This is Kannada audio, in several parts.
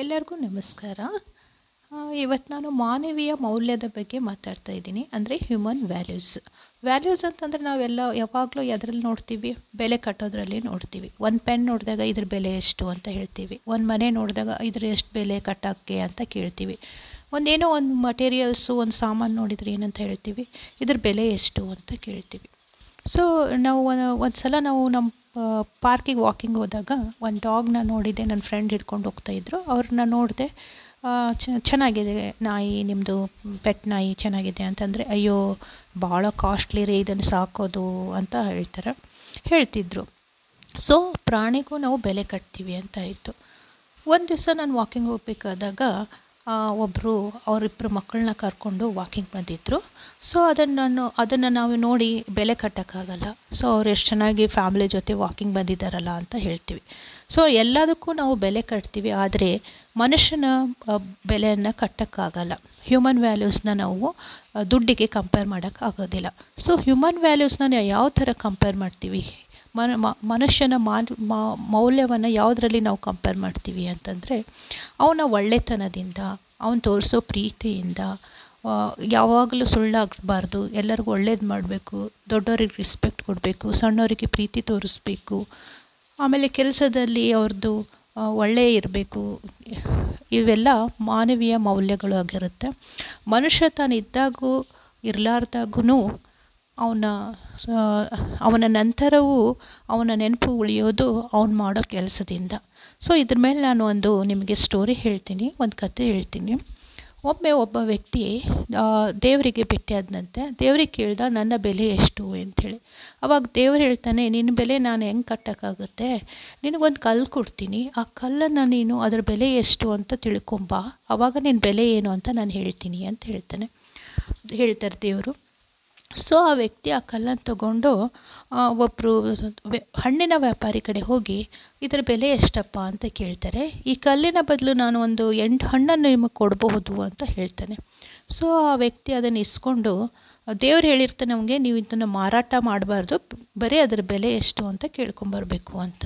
ಎಲ್ಲರಿಗೂ ನಮಸ್ಕಾರ. ಇವತ್ತು ನಾನು ಮಾನವೀಯ ಮೌಲ್ಯದ ಬಗ್ಗೆ ಮಾತಾಡ್ತಾ ಇದ್ದೀನಿ. ಅಂದರೆ ಹ್ಯೂಮನ್ ವ್ಯಾಲ್ಯೂಸ್ ವ್ಯಾಲ್ಯೂಸ್ ಅಂತಂದರೆ ನಾವೆಲ್ಲ ಯಾವಾಗಲೂ ಎದ್ರಲ್ಲಿ ನೋಡ್ತೀವಿ, ಬೆಲೆ ಕಟ್ಟೋದ್ರಲ್ಲಿ ನೋಡ್ತೀವಿ. ಒಂದು ಪೆನ್ ನೋಡಿದಾಗ ಇದ್ರ ಬೆಲೆ ಎಷ್ಟು ಅಂತ ಹೇಳ್ತೀವಿ. ಒಂದು ಮನೆ ನೋಡಿದಾಗ ಇದ್ರ ಎಷ್ಟು ಬೆಲೆ ಕಟ್ಟೋಕ್ಕೆ ಅಂತ ಕೇಳ್ತೀವಿ. ಒಂದೇನೋ ಒಂದು ಮಟೀರಿಯಲ್ಸು ಒಂದು ಸಾಮಾನು ನೋಡಿದ್ರೆ ಏನಂತ ಹೇಳ್ತೀವಿ. ಇದ್ರ ಬೆಲೆ ಎಷ್ಟು ಅಂತ ಕೇಳ್ತೀವಿ. ಸೊ ನಾವು ಒಂದು ಸಲ ನಾವು ನಮ್ಮ ಪಾರ್ಕಿಗೆ ವಾಕಿಂಗ್ ಹೋದಾಗ ಒಂದು ಡಾಗ್ನ ನೋಡಿದ್ದೆ ನನ್ನ ಫ್ರೆಂಡ್ ಹಿಡ್ಕೊಂಡು ಹೋಗ್ತಾಯಿದ್ರು ಅವ್ರನ್ನ ನೋಡಿದೆ ಚೆನ್ನಾಗಿದೆ ನಾಯಿ ನಿಮ್ಮದು ಪೆಟ್ ನಾಯಿ ಚೆನ್ನಾಗಿದೆ ಅಂತಂದರೆ, ಅಯ್ಯೋ, ಭಾಳ ಕಾಸ್ಟ್ಲಿ ರೀ, ಇದನ್ನು ಸಾಕೋದು ಅಂತ ಹೇಳ್ತಾರೆ. ಹೇಳ್ತಿದ್ರು. ಸೊ ಪ್ರಾಣಿಗೂ ನಾವು ಬೆಲೆ ಕಟ್ತೀವಿ ಅಂತ ಇತ್ತು. ಒಂದು ದಿವಸ ನಾನು ವಾಕಿಂಗ್ ಹೋಗ್ಬೇಕಾದಾಗ ಒಬ್ಬರು ಅವರಿಬ್ಬರು ಮಕ್ಕಳನ್ನ ಕರ್ಕೊಂಡು ವಾಕಿಂಗ್ ಬಂದಿದ್ದರು ಸೊ ಅದನ್ನು ನಾನು, ಅದನ್ನು ನಾವು ನೋಡಿ ಬೆಲೆ ಕಟ್ಟೋಕ್ಕಾಗಲ್ಲ. ಸೊ ಅವ್ರು ಎಷ್ಟು ಚೆನ್ನಾಗಿ ಫ್ಯಾಮಿಲಿ ಜೊತೆ ವಾಕಿಂಗ್ ಬಂದಿದ್ದಾರಲ್ಲ ಅಂತ ಹೇಳ್ತೀವಿ. ಸೊ ಎಲ್ಲದಕ್ಕೂ ನಾವು ಬೆಲೆ ಕಟ್ತೀವಿ, ಆದರೆ ಮನುಷ್ಯನ ಬೆಲೆಯನ್ನು ಕಟ್ಟೋಕ್ಕಾಗಲ್ಲ. ಹ್ಯೂಮನ್ ವ್ಯಾಲ್ಯೂಸ್ನ ನಾವು ದುಡ್ಡಿಗೆ ಕಂಪೇರ್ ಮಾಡೋಕ್ಕಾಗೋದಿಲ್ಲ. ಸೊ ಹ್ಯೂಮನ್ ವ್ಯಾಲ್ಯೂಸ್ನ ಯಾವ ಥರ ಕಂಪೇರ್ ಮಾಡ್ತೀವಿ? ಮನ ಮನುಷ್ಯನ ಮೌಲ್ಯವನ್ನು ಯಾವುದರಲ್ಲಿ ನಾವು ಕಂಪೇರ್ ಮಾಡ್ತೀವಿ ಅಂತಂದರೆ, ಅವನ ಒಳ್ಳೆತನದಿಂದ, ಅವನು ತೋರಿಸೋ ಪ್ರೀತಿಯಿಂದ ಯಾವಾಗಲೂ ಸುಳ್ಳಾಗಬಾರ್ದು, ಎಲ್ಲರಿಗೂ ಒಳ್ಳೇದು ಮಾಡಬೇಕು, ದೊಡ್ಡವ್ರಿಗೆ ರೆಸ್ಪೆಕ್ಟ್ ಕೊಡಬೇಕು, ಸಣ್ಣವರಿಗೆ ಪ್ರೀತಿ ತೋರಿಸ್ಬೇಕು, ಆಮೇಲೆ ಕೆಲಸದಲ್ಲಿ ಅವ್ರದ್ದು ಒಳ್ಳೆ ಇರಬೇಕು, ಇವೆಲ್ಲ ಮಾನವೀಯ ಮೌಲ್ಯಗಳು ಆಗಿರುತ್ತೆ. ಮನುಷ್ಯ ತಾನಿದ್ದಾಗೂ ಇರಲಾರ್ದಾಗೂ ಅವನ ಅವನ ನಂತರವೂ ಅವನ ನೆನಪು ಉಳಿಯೋದು ಅವನು ಮಾಡೋ ಕೆಲಸದಿಂದ. ಸೊ ಇದ್ರ ಮೇಲೆ ನಾನು ಒಂದು ನಿಮಗೆ ಸ್ಟೋರಿ ಹೇಳ್ತೀನಿ, ಒಂದು ಕತೆ ಹೇಳ್ತೀನಿ. ಒಮ್ಮೆ ಒಬ್ಬ ವ್ಯಕ್ತಿ ದೇವರಿಗೆ ಭೇಟಿಯಾದನಂತೆ ದೇವ್ರಿಗೆ ಕೇಳ್ದ, ನನ್ನ ಬೆಲೆ ಎಷ್ಟು ಅಂಥೇಳಿ ಅವಾಗ ದೇವ್ರು ಹೇಳ್ತಾನೆ ನಿನ್ನ ಬೆಲೆ ನಾನು ಹೆಂಗೆ ಕಟ್ಟೋಕ್ಕಾಗುತ್ತೆ? ನಿನಗೊಂದು ಕಲ್ಲು ಕೊಡ್ತೀನಿ. ಆ ಕಲ್ಲನ್ನು ನೀನು ಅದರ ಬೆಲೆ ಎಷ್ಟು ಅಂತ ತಿಳ್ಕೊಂಬ. ಅವಾಗ ನಿನ್ನ ಬೆಲೆ ಏನು ಅಂತ ನಾನು ಹೇಳ್ತೀನಿ ಅಂತ ಹೇಳ್ತಾನೆ. ಹೇಳ್ತಾರೆ ದೇವರು. ಸೊ ಆ ವ್ಯಕ್ತಿ ಆ ಕಲ್ಲನ್ನು ತಗೊಂಡು ಒಬ್ಬರು ಹಣ್ಣಿನ ವ್ಯಾಪಾರಿ ಕಡೆ ಹೋಗಿ, ಇದರ ಬೆಲೆ ಎಷ್ಟಪ್ಪ? ಅಂತ ಕೇಳ್ತಾರೆ. ಈ ಕಲ್ಲಿನ ಬದಲು ನಾನು ಒಂದು ಎಂಟು ಹಣ್ಣನ್ನು ನಿಮಗೆ ಕೊಡಬಹುದು ಅಂತ ಹೇಳ್ತಾನೆ. ಸೊ ಆ ವ್ಯಕ್ತಿ ಅದನ್ನು ಇಸ್ಕೊಂಡು, ದೇವ್ರು ಹೇಳಿರ್ತಾನೆ ನಮಗೆ, ನೀವು ಇದನ್ನು ಮಾರಾಟ ಮಾಡಬಾರ್ದು, ಬರೀ ಅದರ ಬೆಲೆ ಎಷ್ಟು ಅಂತ ಕೇಳ್ಕೊಂಬರ್ಬೇಕು ಅಂತ.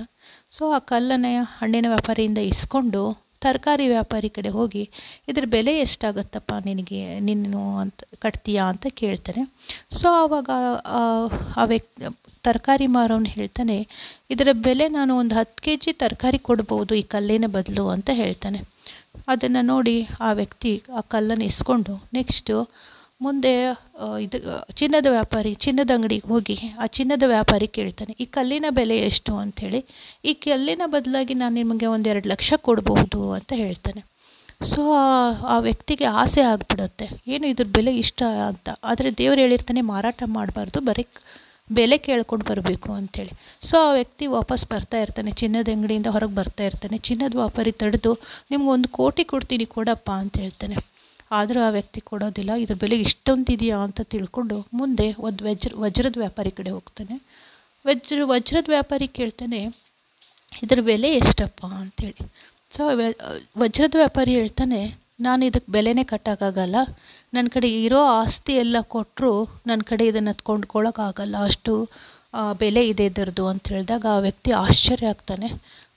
ಸೊ ಆ ಕಲ್ಲನ್ನು ಹಣ್ಣಿನ ವ್ಯಾಪಾರಿಯಿಂದ ಇಸ್ಕೊಂಡು ತರಕಾರಿ ವ್ಯಾಪಾರಿ ಕಡೆ ಹೋಗಿ, ಇದ್ರ ಬೆಲೆ ಎಷ್ಟಾಗುತ್ತಪ್ಪ ನಿನಗೆ ನೀನು ಅಂತ ಕಟ್ತೀಯಾ ಅಂತ ಕೇಳ್ತಾನೆ. ಸೊ ಆವಾಗ ಆ ವ್ಯಕ್ತಿ ತರಕಾರಿ ಮಾರೋನು ಹೇಳ್ತಾನೆ, ಇದರ ಬೆಲೆ ನಾನು ಒಂದು ಹತ್ತು ಕೆ ಜಿ ತರಕಾರಿ ಕೊಡ್ಬೋದು ಈ ಕಲ್ಲಿನ ಬದಲು ಅಂತ ಹೇಳ್ತಾನೆ. ಅದನ್ನು ನೋಡಿ ಆ ವ್ಯಕ್ತಿ ಆ ಕಲ್ಲನ್ನು ಇಸ್ಕೊಂಡು, ನೆಕ್ಸ್ಟು ಮುಂದೆ ಇದು ಚಿನ್ನದ ವ್ಯಾಪಾರಿ, ಚಿನ್ನದ ಅಂಗಡಿಗೆ ಹೋಗಿ ಆ ಚಿನ್ನದ ವ್ಯಾಪಾರಿ ಕೇಳ್ತಾನೆ, ಈ ಕಲ್ಲಿನ ಬೆಲೆ ಎಷ್ಟು? ಅಂಥೇಳಿ ಈ ಕಲ್ಲಿನ ಬದಲಾಗಿ ನಾನು ನಿಮಗೆ ಒಂದೆರಡು ಲಕ್ಷ ಕೊಡಬಹುದು, ಅಂತ ಹೇಳ್ತಾನೆ. ಸೊ, ಆ ವ್ಯಕ್ತಿಗೆ ಆಸೆ ಆಗಿಬಿಡುತ್ತೆ, ಏನು ಇದ್ರ ಬೆಲೆ ಇಷ್ಟ ಅಂತ? ಆದರೆ ದೇವ್ರು ಹೇಳಿರ್ತಾನೆ, ಮಾರಾಟ ಮಾಡಬಾರ್ದು, ಬರೀ ಬೆಲೆ ಕೇಳ್ಕೊಂಡು ಬರಬೇಕು ಅಂಥೇಳಿ ಸೊ, ಆ ವ್ಯಕ್ತಿ ವಾಪಸ್ ಬರ್ತಾ ಇರ್ತಾನೆ, ಚಿನ್ನದ ಅಂಗಡಿಯಿಂದ ಹೊರಗೆ ಬರ್ತಾ ಇರ್ತಾನೆ, ಚಿನ್ನದ ವ್ಯಾಪಾರಿ ತಡೆದು ನಿಮ್ಗೆ ಒಂದು ಕೋಟಿ ಕೊಡ್ತೀನಿ ಕೊಡಪ್ಪ, ಅಂತ ಹೇಳ್ತಾನೆ. ಆದರೂ ಆ ವ್ಯಕ್ತಿ ಕೊಡೋದಿಲ್ಲ ಇದ್ರ ಬೆಲೆ ಇಷ್ಟೊಂದಿದೆಯಾ? ಅಂತ ತಿಳ್ಕೊಂಡು ಮುಂದೆ ಒಂದು, ವಜ್ರ, ವಜ್ರದ ವ್ಯಾಪಾರಿ ಕಡೆ ಹೋಗ್ತಾನೆ. ವಜ್ರ, ವಜ್ರದ ವ್ಯಾಪಾರಿ ಕೇಳ್ತಾನೆ, ಇದ್ರ ಬೆಲೆ ಎಷ್ಟಪ್ಪ? ಅಂತೇಳಿ. ಸೊ ವಜ್ರದ ವ್ಯಾಪಾರಿ ಹೇಳ್ತಾನೆ, ನಾನು ಇದಕ್ಕೆ ಬೆಲೆನೇ ಕಟ್ಟೋಕ್ಕಾಗಲ್ಲ ನನ್ನ ಕಡೆ ಇರೋ ಆಸ್ತಿ ಎಲ್ಲ ಕೊಟ್ಟರು ನನ್ನ ಕಡೆ ಇದನ್ನು ಕೊಂಡ್ಕೊಳ್ಳೋಕ್ಕಾಗಲ್ಲ ಅಷ್ಟು ಬೆಲೆ ಇದೆ ಇದರದು ಅಂತ ಹೇಳಿದಾಗ ಆ ವ್ಯಕ್ತಿ ಆಶ್ಚರ್ಯ ಆಗ್ತಾನೆ.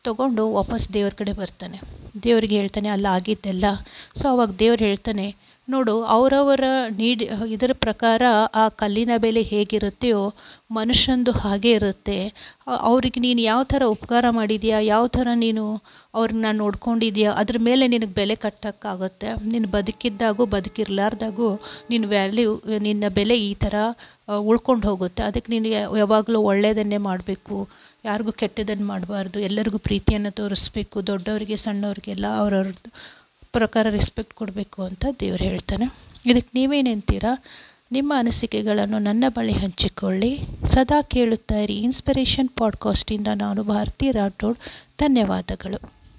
ತಗೊಂಡು ವಾಪಸ್ ದೇವ್ರ ಕಡೆ ಬರ್ತಾನೆ. ದೇವ್ರಿಗೆ ಹೇಳ್ತಾನೆ ಅಲ್ಲ ಆಗಿದ್ದೆಲ್ಲ ಸೊ ಅವಾಗ ದೇವ್ರು ಹೇಳ್ತಾನೆ ನೋಡು, ಅವರವರ ನೀಡಿ, ಇದರ ಪ್ರಕಾರ ಆ ಕಲ್ಲಿನ ಬೆಲೆ ಹೇಗಿರುತ್ತೆಯೋ ಮನುಷ್ಯಂದು ಹಾಗೆ ಇರುತ್ತೆ. ಅವ್ರಿಗೆ ನೀನು ಯಾವ ಥರ ಉಪಕಾರ ಮಾಡಿದೀಯಾ, ಯಾವ ಥರ ನೀನು ಅವ್ರನ್ನ ನೋಡ್ಕೊಂಡಿದ್ಯಾ, ಅದ್ರ ಮೇಲೆ ನಿನಗೆ ಬೆಲೆ ಕಟ್ಟೋಕ್ಕಾಗುತ್ತೆ. ನೀನು ಬದುಕಿದ್ದಾಗೂ, ಬದುಕಿರಲಾರ್ದಾಗೂ ನಿನ್ನ ವ್ಯಾಲ್ಯೂ, ನಿನ್ನ ಬೆಲೆ ಈ ಥರ ಉಳ್ಕೊಂಡು ಹೋಗುತ್ತೆ. ಅದಕ್ಕೆ ನೀನು ಯಾವಾಗಲೂ ಒಳ್ಳೆಯದನ್ನೇ ಮಾಡಬೇಕು. ಯಾರಿಗೂ ಕೆಟ್ಟದನ್ನು ಮಾಡಬಾರ್ದು. ಎಲ್ಲರಿಗೂ ಪ್ರೀತಿಯನ್ನು ತೋರಿಸ್ಬೇಕು. ದೊಡ್ಡವರಿಗೆ, ಸಣ್ಣವ್ರಿಗೆಲ್ಲ ಅವ್ರವ್ರದ್ದು ಪ್ರಕಾರ ರೆಸ್ಪೆಕ್ಟ್ ಕೊಡಬೇಕು ಅಂತ ದೇವ್ರು ಹೇಳ್ತಾನೆ. ಇದಕ್ಕೆ ನೀವೇನೆಂತೀರಾ ನಿಮ್ಮ ಅನಿಸಿಕೆಗಳನ್ನು ನನ್ನ ಬಳಿ ಹಂಚಿಕೊಳ್ಳಿ. ಸದಾ ಕೇಳುತ್ತಾ ಇರಿ. ಇನ್ಸ್ಪಿರೇಷನ್ ಪಾಡ್ಕಾಸ್ಟಿಂದ ನಾನು ಭಾರತಿ ರಾಠೋಡ್. ಧನ್ಯವಾದಗಳು.